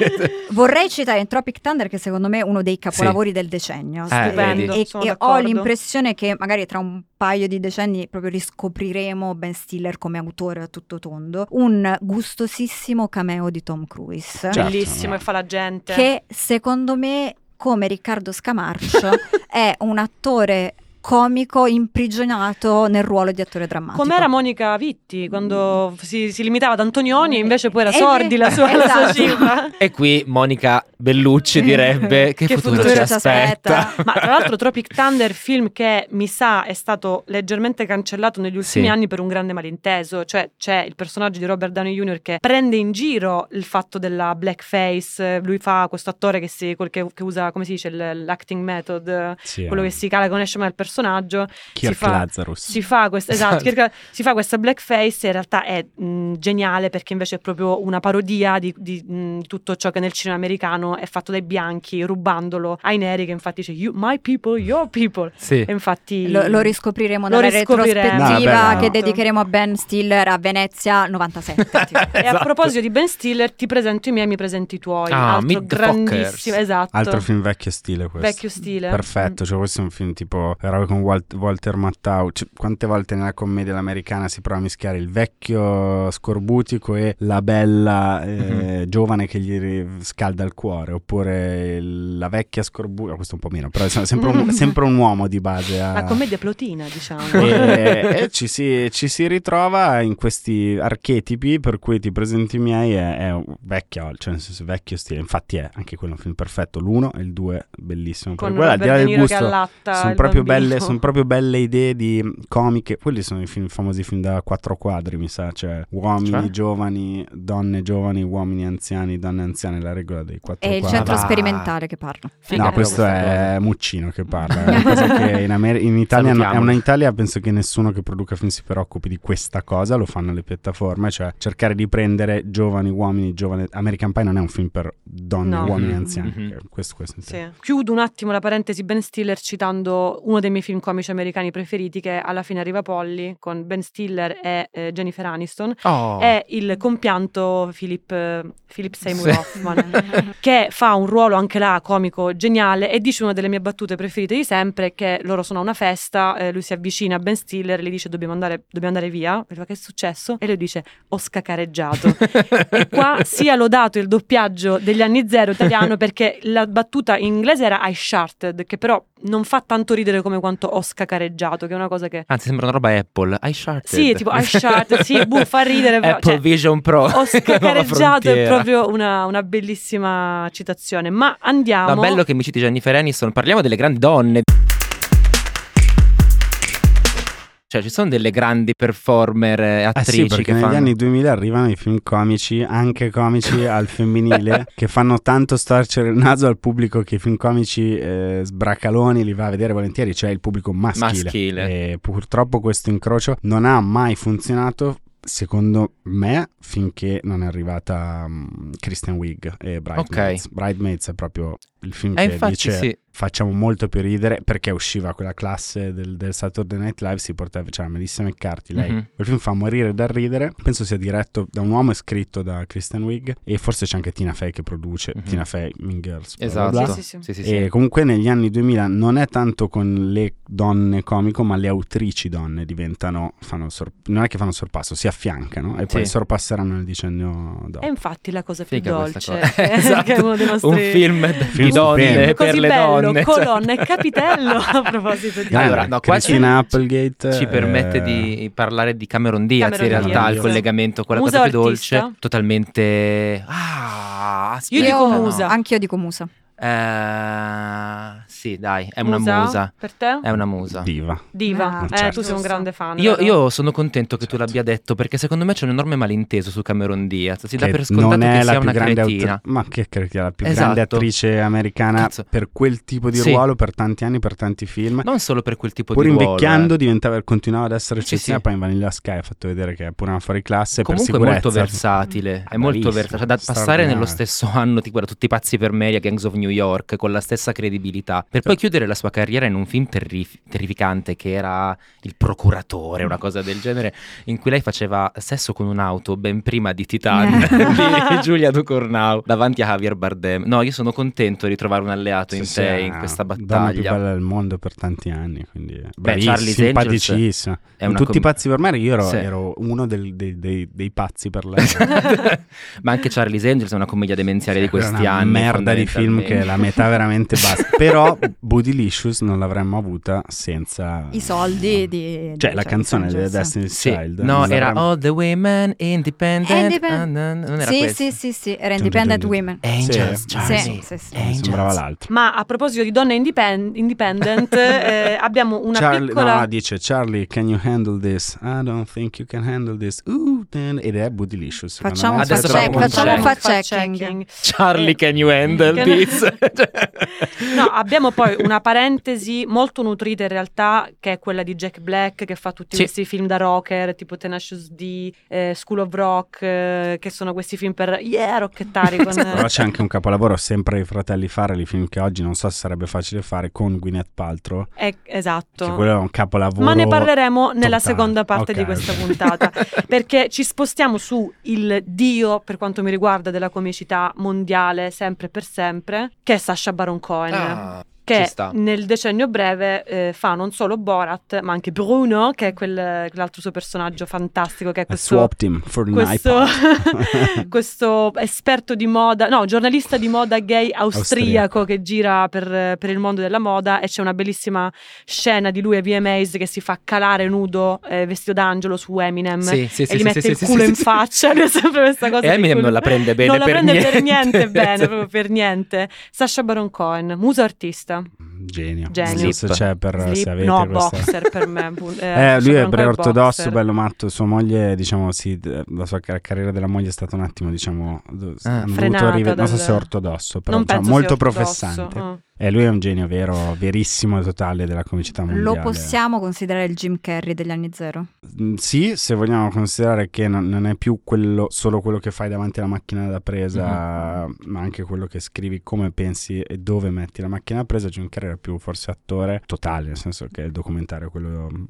<laughs> Vorrei citare Tropic Thunder che secondo me è uno dei capolavori del decennio. Eh, Stupendo, e, e ho l'impressione che magari tra un paio di decenni proprio riscopriremo Ben Stiller come autore a tutto tondo. Un gustosissimo cameo di Tom Cruise. Certo, Bellissimo no. e fa la gente. che secondo me, come Riccardo Scamarcio, <laughs> è un attore comico imprigionato nel ruolo di attore drammatico. Com'era Monica Vitti quando si, si limitava ad Antonioni e invece poi era Eh, Sordi la sua, la sua esatto. cifra. E qui Monica Bellucci <laughs> direbbe che, Che futuro, futuro ci aspetta. aspetta? <laughs> Ma tra l'altro Tropic Thunder, film che mi sa è stato leggermente cancellato negli ultimi Sì. anni per un grande malinteso, cioè c'è il personaggio di Robert Downey Jr. che prende in giro il fatto della blackface, lui fa questo attore che, si, quel che, che usa, come si dice, l'acting method, Sì, quello eh. che si cala con esce il personaggio, Kirk si fa- Lazarus. si fa questa, <laughs> esatto, Esatto. Kirk- si fa questa blackface e in realtà è mh, geniale perché invece è proprio una parodia di, di, mh, tutto ciò che nel cinema americano è fatto dai bianchi, rubandolo ai neri che infatti dice "You- my people, your people. Sì. E infatti Lo, lo riscopriremo Lo nella riscopriremo. retrospettiva No, vabbè, no. che dedicheremo a Ben Stiller a Venezia 97. <laughs> tipo. E a Esatto. proposito di Ben Stiller, ti presento i miei, mi presenti i tuoi. Ah, Altro grandissimo, esatto. Altro film vecchio stile questo. Vecchio stile. Perfetto, cioè questo è un film tipo roba con Walt- Walter Matthau. Cioè, quante volte nella commedia all'americana si prova a mischiare il vecchio scorbutico e la bella eh, giovane che gli scalda il cuore, oppure il- la vecchia scorbutica, questo un po' meno, però è sempre un, <laughs> sempre un uomo di base. a- La commedia plotina, diciamo. e, <laughs> e ci, si, ci si ritrova in questi archetipi per cui ti presenti i miei è, è un vecchio, cioè nel senso vecchio stile infatti è anche quello un film perfetto l'uno e il due bellissimo Con per quella al di là del gusto sono proprio, bambino. Belle, son proprio belle idee di comiche quelli sono i film, famosi film da quattro quadri mi sa cioè uomini Cioè? giovani donne giovani uomini anziani donne anziane la regola dei quattro È il quadri centro va. sperimentale che parla. Figa No, questo è cosa. Muccino che parla. È una <laughs> cosa che in, Amer- in Italia è una Italia penso che nessuno che produca film si preoccupi di questa cosa, lo fanno le piattaforme, cioè cercare di prendere giovani uomini, giovani American Pie non è un film per donne, No. uomini anziani. mhm. Eh, Questo, questo Sì. Chiudo un attimo la parentesi Ben Stiller citando uno dei miei miei film comici americani preferiti, che alla fine arriva Polly con Ben Stiller e eh, Jennifer Aniston, Oh. è il compianto Philip, eh, Philip Seymour Sì. Hoffman, <laughs> che fa un ruolo anche là comico geniale e dice una delle mie battute preferite di sempre, che loro sono a una festa, eh, lui si avvicina a Ben Stiller e gli dice dobbiamo andare, dobbiamo andare via, e fa che è successo? E lui dice ho scacareggiato. <laughs> e qua sia lodato il doppiaggio degli anni zero italiano perché la battuta in inglese era I sharted, che però non fa tanto ridere come quanto ho scacareggiato, che è una cosa che... Anzi, sembra una roba Apple. I sharted. Sì, tipo I sharted, sì, <laughs> buh, fa ridere. però, Apple cioè, Vision Pro. ho <laughs> scacareggiato, è proprio una, una bellissima citazione. Ma andiamo... No, bello che mi citi Jennifer Aniston. Parliamo delle grandi donne. Cioè, ci sono delle grandi performer eh, Eh attrici sì, perché che negli fanno... anni 2000 arrivano i film comici, anche comici <laughs> al femminile, che fanno tanto storcere il naso al pubblico che i film comici eh, sbracaloni li va a vedere volentieri, cioè il pubblico maschile. Maschile. E purtroppo questo incrocio non ha mai funzionato. Secondo me, finché non è arrivata mm, Kristen Wiig e Bridesmaids. Bridesmaids è proprio il film Eh, che infatti dice sì. facciamo molto più ridere perché usciva quella classe del, del Saturday Night Live si portava c'era Melissa McCarthy lei Mhm. quel film fa morire dal ridere penso sia diretto da un uomo e scritto da Kristen Wiig e forse c'è anche Tina Fey che produce Mhm. Tina Fey Mean Girls bla bla Esatto. bla. Sì, sì, sì. Sì, sì, sì. e comunque negli anni 2000 non è tanto con le donne comico ma le autrici donne diventano fanno sor- non è che fanno sorpasso si affiancano e poi sorpasseranno nel decennio dopo E infatti la cosa più questa dolce cosa. Esatto. <laughs> che è uno dei <laughs> nostri... Un film Film donne per Così le bello, donne. colonna e capitello a proposito di... Allora, no, qua Christina Applegate ci permette eh, di parlare di Cameron Diaz Cameron in realtà Diaz. il collegamento con la Musa cosa più dolce totalmente ah Io aspetta, dico no. musa. Anch'io dico musa. Eh, sì dai è una Musa? musa Per te? è una musa diva Diva. Ah, eh, certo. tu sei un grande fan. Io, io sono contento che tu Certo. l'abbia detto perché secondo me c'è un enorme malinteso su Cameron Diaz. Si dà che per scontato non è che la sia più una grande cretina. auto- ma che cretina, la più Esatto. grande attrice americana Cazzo. per quel tipo di Sì. ruolo per tanti anni per tanti film Non solo per quel tipo pur di ruolo. invecchiando eh. diventava continuava ad essere Sì, eccezionale sì. poi in Vanilla Sky ha fatto vedere che è pure una fuori classe Comunque per è molto versatile, è Ah, molto versatile. Da passare nello stesso anno, tipo, guarda, tutti i pazzi per Mary a Gangs of New York, con la stessa credibilità, per poi chiudere la sua carriera in un film terrif- terrificante che era Il procuratore, una cosa del genere, in cui lei faceva sesso con un'auto ben prima di Titan <laughs> <laughs> di Giulia Ducournau davanti a Javier Bardem. No, io sono contento di trovare un alleato in Sì, te sì, in questa donna più battaglia. bella del mondo per tanti anni quindi Beh, bravissima, simpaticissima tutti com- pazzi per me io ero, Sì. ero uno del- dei, dei- dei pazzi per lei <laughs> Ma anche Charlie's Angels è una commedia demenziale di questi anni. merda di film che la metà veramente basta <laughs> però Bootylicious non l'avremmo avuta senza I soldi di... cioè di la canzone di. Destiny's Sì, Child no, era l'avremmo- All the Women Independent. Independ- ah, no, non era Sì, questo. sì, sì, sì, era Independent Women. Angels, Sì. Charlie. Sì, sì, sì. Angels. sembrava l'altro Ma a proposito di donne independ- independent, <laughs> eh, abbiamo una Charlie, piccola... no, dice Charlie, can you handle this? I don't think you can handle this. Uh, then- ed è Bootylicious. Facciamo me. un Adesso fact check, facciamo un facciamo un check. fact checking. Charlie, can you handle this? No, abbiamo poi una parentesi molto nutrita in realtà, che è quella di Jack Black, che fa tutti Sì. questi film da rocker, tipo Tenacious D, eh, School of Rock, eh, che sono questi film per, yeah, rocchettari con... Però c'è anche un capolavoro sempre i fratelli Farrelly, film che oggi non so se sarebbe facile fare con Gwyneth Paltrow. Eh, esatto. Che quello è un capolavoro. Ma ne parleremo nella totale. seconda parte Ok, di questa puntata, perché ci spostiamo su il dio, per quanto mi riguarda, della comicità mondiale, sempre per sempre, che è Sacha Baron Cohen. Ah, che nel decennio breve eh, fa non solo Borat, ma anche Bruno, che è quel- quell'altro suo personaggio fantastico, che è A questo, questo, <laughs> questo esperto di moda, no, giornalista di moda gay <laughs> austriaco che gira per, per il mondo della moda e c'è una bellissima scena di lui e VMAs che si fa calare nudo eh, vestito d'angelo su Eminem Sì, sì, e sì, gli mette il culo in faccia, lui ha sempre questa cosa E Eminem culo- non la prende bene non la per prende per niente. niente bene, <laughs> proprio per niente. Sacha Baron Cohen, muso artista. Genio. Genio. Se c'è per Slip- se avete no, questa... boxer per me. <laughs> Eh, Sacha lui è pre-ortodosso, boxer. bello matto. Sua moglie, diciamo, sì, la sua car- carriera della moglie è stata un attimo, diciamo, hanno Frenata rive- non so dal- se è ortodosso, però diciamo, molto ortodosso, professante. ah. Eh, lui è un genio vero, verissimo e totale della comicità mondiale. Lo possiamo considerare il Jim Carrey degli anni zero? Mm, Sì, se vogliamo considerare che non, non è più quello, solo quello che fai davanti alla macchina da presa, ma anche quello che scrivi, come pensi e dove metti la macchina da presa, Jim Carrey era più forse attore totale, nel senso che il documentario è quello mm,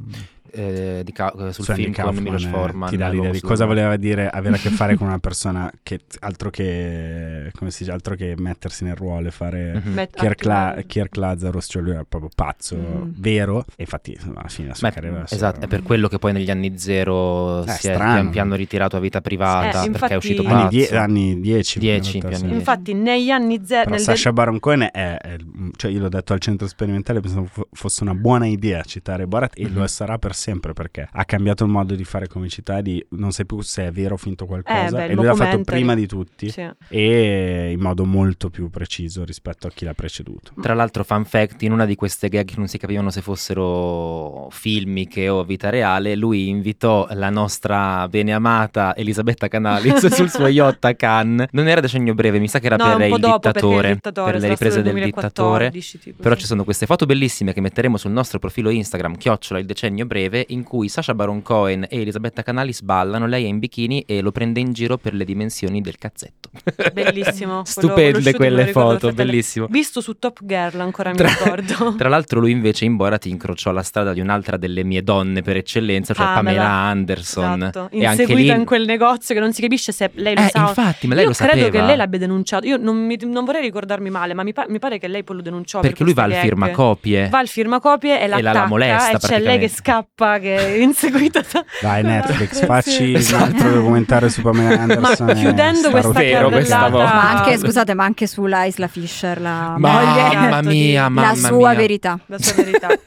Eh, di Ca- sul su Andy film con Kaufman, Milos eh, Forman. ti dà l'idea di cosa voleva dire avere a che fare con una <laughs> persona che altro che come si dice altro che mettersi nel ruolo e fare Mhm. Met- Kirk, La- attivare- Kirk Lazarus cioè lui era proprio pazzo Mm. vero e infatti alla fine la sua Beh, carriera esatto, è per quello che poi negli anni zero Eh, si è strano. pian piano ritirato a vita privata Eh, perché infatti- è uscito anni, pazzo. die- anni 10 Dieci, in realtà, più sì. anni Infatti, negli anni zero. Però nel Sasha Baron Cohen è, è- cioè io l'ho detto al centro sperimentale pensavo fo- fosse una buona idea citare Borat e Mhm. lo sarà per sempre perché ha cambiato il modo di fare comicità di non sai più se è vero o finto qualcosa Eh, beh, e lui l'ha fatto prima di tutti Sì. e in modo molto più preciso rispetto a chi l'ha preceduto. Tra l'altro, fun fact, in una di queste gag che non si capivano se fossero filmiche o vita reale, lui invitò la nostra beneamata Elisabetta Canalis <laughs> sul suo yacht a Cannes. Non era decennio breve, mi sa che era No, per il dittatore, il dittatore, per le riprese nel del dittatore. 2014, tipo, Però sì. ci sono queste foto bellissime che metteremo sul nostro profilo Instagram, chiocciola il decennio breve, in cui Sasha Baron Cohen e Elisabetta Canalis ballano, lei è in bikini e lo prende in giro per le dimensioni del cazzetto. Bellissimo. <laughs> Stupende quelle foto, bellissimo. Visto su Top Girl, ancora mi Tra- ricordo. <laughs> Tra l'altro lui invece in Borat incrociò la strada di un'altra delle mie donne per eccellenza, cioè Pamela. Pamela, Anderson. Esatto. E Inseguita lì... in quel negozio che non si capisce se lei lo Eh, sa. infatti, ma lei Io lo credo sapeva. che lei l'abbia denunciato. Io non, mi- non vorrei ricordarmi male, ma mi, pa- mi pare che lei poi lo denunciò. Perché per lui va al firmacopie. Va al firmacopie e, la- la l'attacca molesta e c'è lei che praticamente. Scappa, che è inseguita. da- Dai Netflix, Sì. facci un Esatto. altro <laughs> documentario su Pamela Anderson. Ma chiudendo sta questa. Vero, questa volta. Ma anche, scusate, ma anche sulla Isla Fisher, la Mamma moglie, mia, mamma la sua mia. verità. La sua verità. <laughs>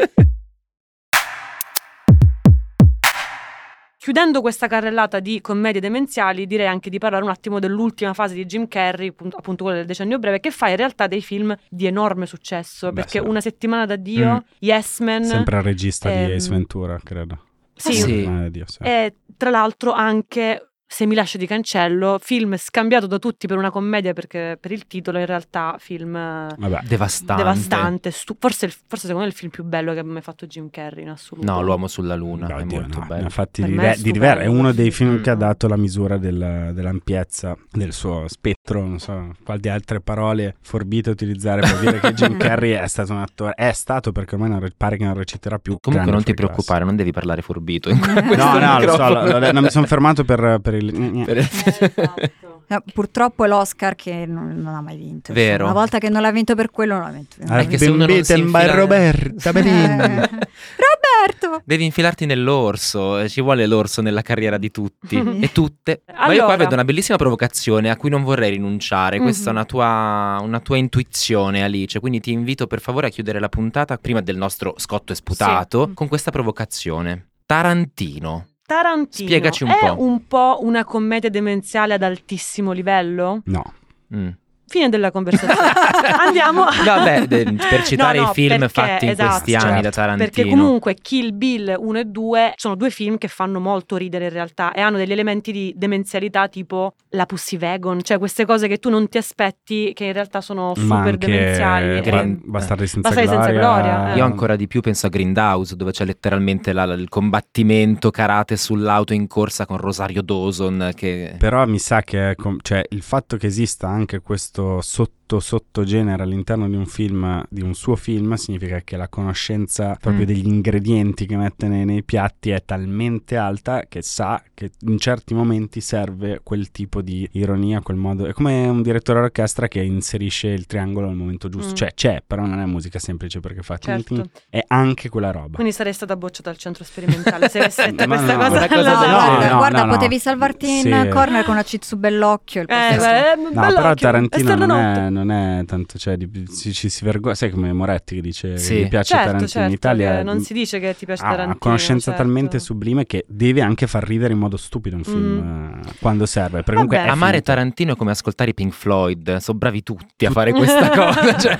Chiudendo questa carrellata di commedie demenziali, direi anche di parlare un attimo dell'ultima fase di Jim Carrey, appunto, quella del decennio breve, che fa in realtà dei film di enorme successo. Beh, perché sì. Una settimana da Dio, Mm. Yes Man, Sempre il regista Ehm, di Ace Ventura, credo. sì, sì. Eh, Dio, sì. e tra l'altro anche Se mi lascio di cancello, film scambiato da tutti per una commedia perché per il titolo in realtà film eh, Vabbè. Devastante. devastante, stu- forse, il- forse secondo me è il film più bello che abbia mai fatto Jim Carrey in assoluto. No, L'uomo sulla luna No, è Dio, molto no, bello. Infatti, di, è di Rivera è uno dei film che ha Mm. dato la misura del- dell'ampiezza del suo spettro. Non so quali altre parole forbite utilizzare per dire che Jim <laughs> Carrey è stato un attore. È stato perché ormai non re- pare che non reciterà più. Comunque non ti preoccupare, non devi parlare forbito in No, no, lo so, lo- lo- non mi sono fermato per, per il. <laughs> Per- Esatto. No, purtroppo è l'Oscar che non, non ha mai vinto. Vero. Una volta che non l'ha vinto per quello, non l'ha vinto. Perché se uno non si infila- Roberta Eh. Benigni. <laughs> Devi infilarti nell'orso, eh, ci vuole l'orso nella carriera di tutti <laughs> e tutte. Ma io Allora. qua vedo una bellissima provocazione a cui non vorrei rinunciare. Questa è Mhm. una tua, una tua intuizione, Alice. Quindi ti invito per favore a chiudere la puntata prima del nostro scotto e sputato Sì. con questa provocazione. Tarantino. Tarantino Spiegaci un è po'. un po' una commedia demenziale ad altissimo livello? No, Mm. Fine della conversazione. <laughs> Andiamo. Vabbè, de- per citare No, no, i film perché- fatti in esatto, questi anni da certo. Tarantino. Perché comunque Kill Bill 1 e 2 sono due film che fanno molto ridere in realtà e hanno degli elementi di demenzialità tipo la Pussy Wagon, cioè queste cose che tu non ti aspetti che in realtà sono ma super anche demenziali. Green- E- Bastardi senza Bastardi senza gloria. gloria, eh. Io ancora di più penso a Grindhouse, dove c'è letteralmente la- il combattimento karate sull'auto in corsa con Rosario Dawson. Che... Però mi sa che cioè, il fatto che esista anche questo sotto sottogenere all'interno di un film, di un suo film, significa che la conoscenza proprio Mm. degli ingredienti che mette nei, nei piatti è talmente alta che sa che in certi momenti serve quel tipo di ironia, quel modo. È come un direttore d'orchestra che inserisce il triangolo al momento giusto. Mm. Cioè c'è, però non è musica semplice perché fa Certo. è anche quella roba. Quindi sarei stata bocciata al centro sperimentale se avessi <laughs> detto questa no, cosa. cosa No, guarda, no, guarda, no, no. potevi salvarti in Sì. corner con una cizzu bellocchio. il Eh, beh, No, però Tarantino esterno non è, non è tanto, cioè, di- ci, ci si vergogna, sai come Moretti che dice Sì. che gli piace Certo, Tarantino certo, in Italia. non si dice che ti piace ha una Tarantino. conoscenza certo. talmente sublime che deve anche far ridere in modo stupido un film eh, quando serve. Perché comunque Amare finito. Tarantino è come ascoltare i Pink Floyd, sono bravi tutti a fare <laughs> questa cosa. cioè.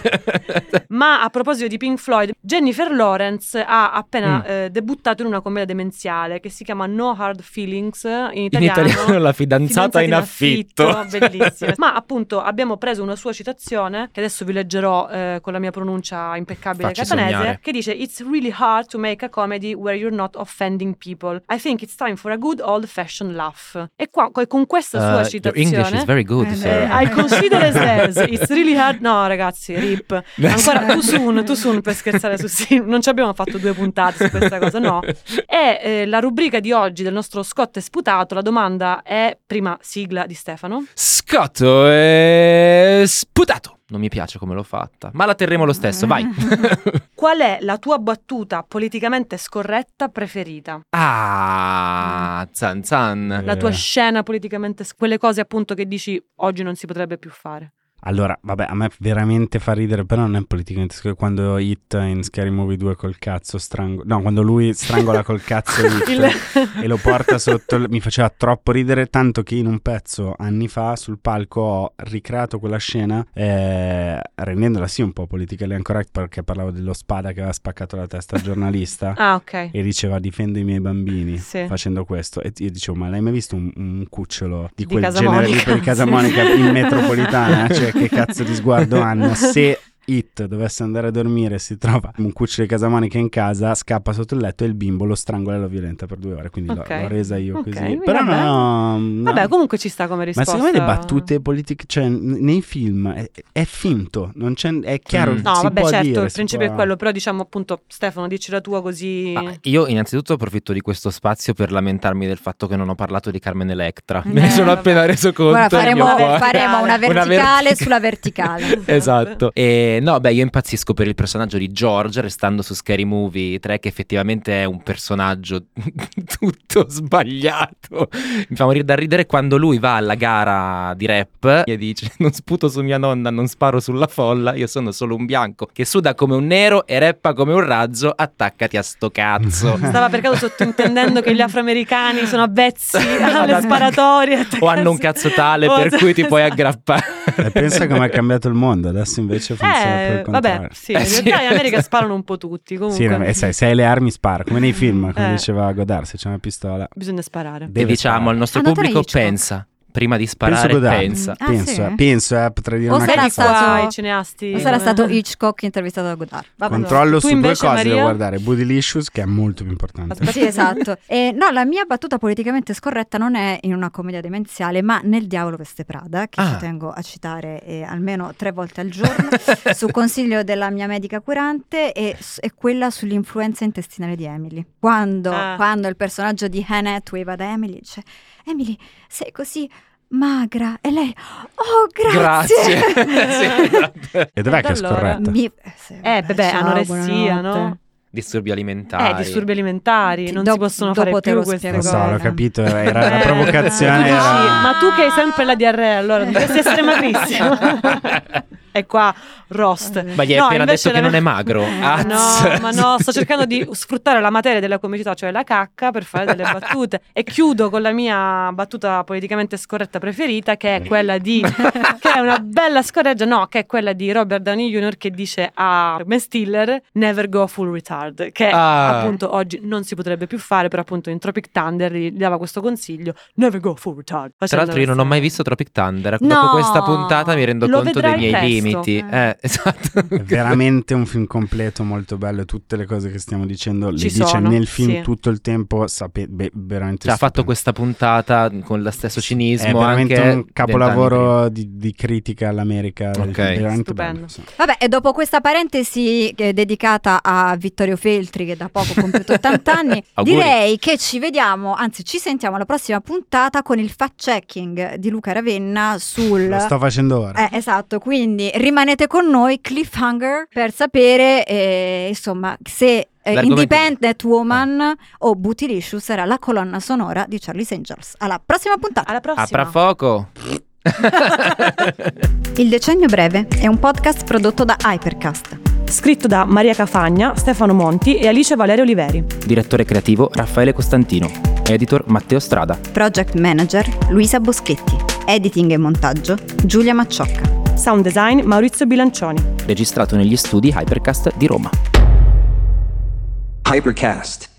<laughs> Ma a proposito di Pink Floyd, Jennifer Lawrence ha appena Mm. eh, debuttato in una commedia demenziale che si chiama No Hard Feelings in In italiano. italiano la fidanzata in affitto. bellissima. <laughs> Ma appunto abbiamo preso una sua citazione, che adesso vi leggerò eh, con la mia pronuncia impeccabile Facci catanese, sognare. che dice It's really hard to make a comedy where you're not offending people. I think it's time for a good old fashioned laugh. E qua, co- con questa sua Uh, your citazione... English is very good, Eh, sir. Eh, I consider it as it's really hard. No, ragazzi, rip. Ancora too soon, too soon per scherzare su sì. Non ci abbiamo fatto due puntate su questa cosa, no. E eh, la rubrica di oggi del nostro Scott è sputato. La domanda è prima sigla di Stefano. Scotto è sputato. Non mi piace come l'ho fatta, ma la terremo lo stesso, vai. <laughs> Qual è la tua battuta politicamente scorretta preferita? ah, zan zan. La tua Eh. scena politicamente quelle cose appunto che dici oggi non si potrebbe più fare. Allora, vabbè, a me veramente fa ridere, però non è politicamente scorretto. Quando Hit in Scary Movie 2 col cazzo strangola... No, quando lui strangola col cazzo <laughs> Hit Il- e lo porta sotto... Mi faceva troppo ridere, tanto che in un pezzo, anni fa, sul palco ho ricreato quella scena, eh, rendendola sì un po' politically incorrect, perché parlavo dello spada che aveva spaccato la testa al giornalista. <laughs> Ah, ok. E diceva difendo i miei bambini Sì. facendo questo e io dicevo ma l'hai mai visto un, un cucciolo di Di quel genere lì Monica? per di Casa. Monica <laughs> in metropolitana cioè che cazzo di sguardo hanno. Se It dovesse andare a dormire e si trova un cucciolo di Casa Monica in casa scappa sotto il letto e il bimbo lo strangola e lo violenta per due ore quindi l'ho- Ok. l'ho, resa io Ok, così però vabbè. no, no. Vabbè, comunque ci sta come ma risposta. secondo me le battute politiche cioè nei film è, è finto non c'è, è chiaro Mm. No, si vabbè, può certo, dire, il principio può- è quello, però diciamo appunto, Stefano, dici la tua così... Ma io innanzitutto approfitto di questo spazio per lamentarmi del fatto che non ho parlato di Carmen Electra. <laughs> Me ne Eh, sono vabbè. appena reso conto. Guarda, faremo, faremo una Una verticale vertica- sulla verticale. <laughs> Esatto. E no, beh, io impazzisco per il personaggio di George, restando su Scary Movie 3, che effettivamente è un personaggio <laughs> tutto sbagliato. Mi fa morire da ridere quando lui va alla gara di rap e dice: Non sputo su mia nonna, non sparo sulla folla. Io sono solo un bianco che suda come un nero e rappa come un razzo. Attaccati a sto cazzo. <laughs> Stava per caso sottintendendo che gli afroamericani sono avvezzi <laughs> alle sparatorie. o hanno un cazzo tale O- per cui ti puoi aggrappare. E pensa come è cambiato il mondo adesso invece funziona Eh, il contrario vabbè, sì, Eh, in sì. realtà in America <laughs> sparano un po' tutti, Sì, comunque e sai, se hai le armi spara, come nei film, come Eh. diceva Godard, se c'è una pistola. bisogna sparare. E deve diciamo sparare. al nostro tre pubblico: pensa. Prima di Penso sparare, Godard. pensa. Ah, penso, sì? penso, eh, potrei dire O una sarà stato- i cineasti... O sarà stato Hitchcock intervistato da Godard. Vabbè. Controllo su due cose Maria? da guardare, Bootylicious che è molto più importante. Aspetta. Sì, esatto. E, no, la mia battuta politicamente scorretta non è in una commedia demenziale, ma nel Diavolo Veste Prada, che Ah. ci tengo a citare eh, almeno tre volte al giorno, <laughs> su consiglio della mia medica curante, e è quella sull'influenza intestinale di Emily. Quando, Ah. quando il personaggio di Anne Hathaway va da Emily, dice: Emily, sei così magra. E lei, oh, grazie. <laughs> Sì, esatto. E dov'è che è scorretta? Mi- sì, Eh, vabbè, ciao, anoressia, buonanotte. no? Disturbi alimentari. Eh, disturbi alimentari, Ti- non dopo- si possono dopo fare più queste Lo so, cose. l'ho capito, era la Eh, provocazione. tu dici, era- Ma tu che hai sempre la diarrea, allora <laughs> dovresti essere magrissimo. <laughs> e qua roast. Ma gli hai No, appena detto che la- non è magro. Az. <laughs> No, ma no, sto cercando di sfruttare la materia della comicità, cioè la cacca, per fare delle battute. E chiudo con la mia battuta politicamente scorretta preferita, che è quella di. <laughs> che è una bella scorreggia, no, che è quella di Robert Downey Jr. che dice a Ben Stiller: Never go full retard. Che Ah. appunto oggi non si potrebbe più fare, però appunto in Tropic Thunder gli dava questo consiglio: Never go full retard. Tra l'altro io non ho mai visto Tropic Thunder. Dopo No! questa puntata mi rendo Lo conto dei miei presto. Limiti. Eh, <laughs> esatto. È veramente un film completo, molto bello. Tutte le cose che stiamo dicendo le Ci dice sono, nel film sì. tutto il tempo. Sape- beh, veramente Cioè, ha fatto questa puntata con lo stesso cinismo. È veramente anche un capolavoro di, di critica all'America. Ok. Veramente Stupendo. bello. sì. Vabbè, e dopo questa parentesi eh, dedicata a Vittorio Feltri, che da poco ha compiuto <laughs> 80 anni, direi che ci vediamo, anzi ci sentiamo alla prossima puntata con il fact-checking di Luca Ravenna sul... Lo sto facendo ora. Eh, esatto, quindi rimanete con noi, cliffhanger, per sapere eh, insomma se eh, Independent Woman o Bootylicious sarà la colonna sonora di Charlie's Angels. Alla prossima puntata! Alla prossima. Apra fuoco. <laughs> Il Decennio Breve è un podcast prodotto da Hypercast. Scritto da Maria Cafagna, Stefano Monti e Alice Valerio Oliveri. Direttore creativo Raffaele Costantino. Editor Matteo Strada. Project Manager Luisa Boschetti. Editing e montaggio Giulia Macciocca. Sound design Maurizio Bilancioni. Registrato negli studi Hypercast di Roma. Hypercast.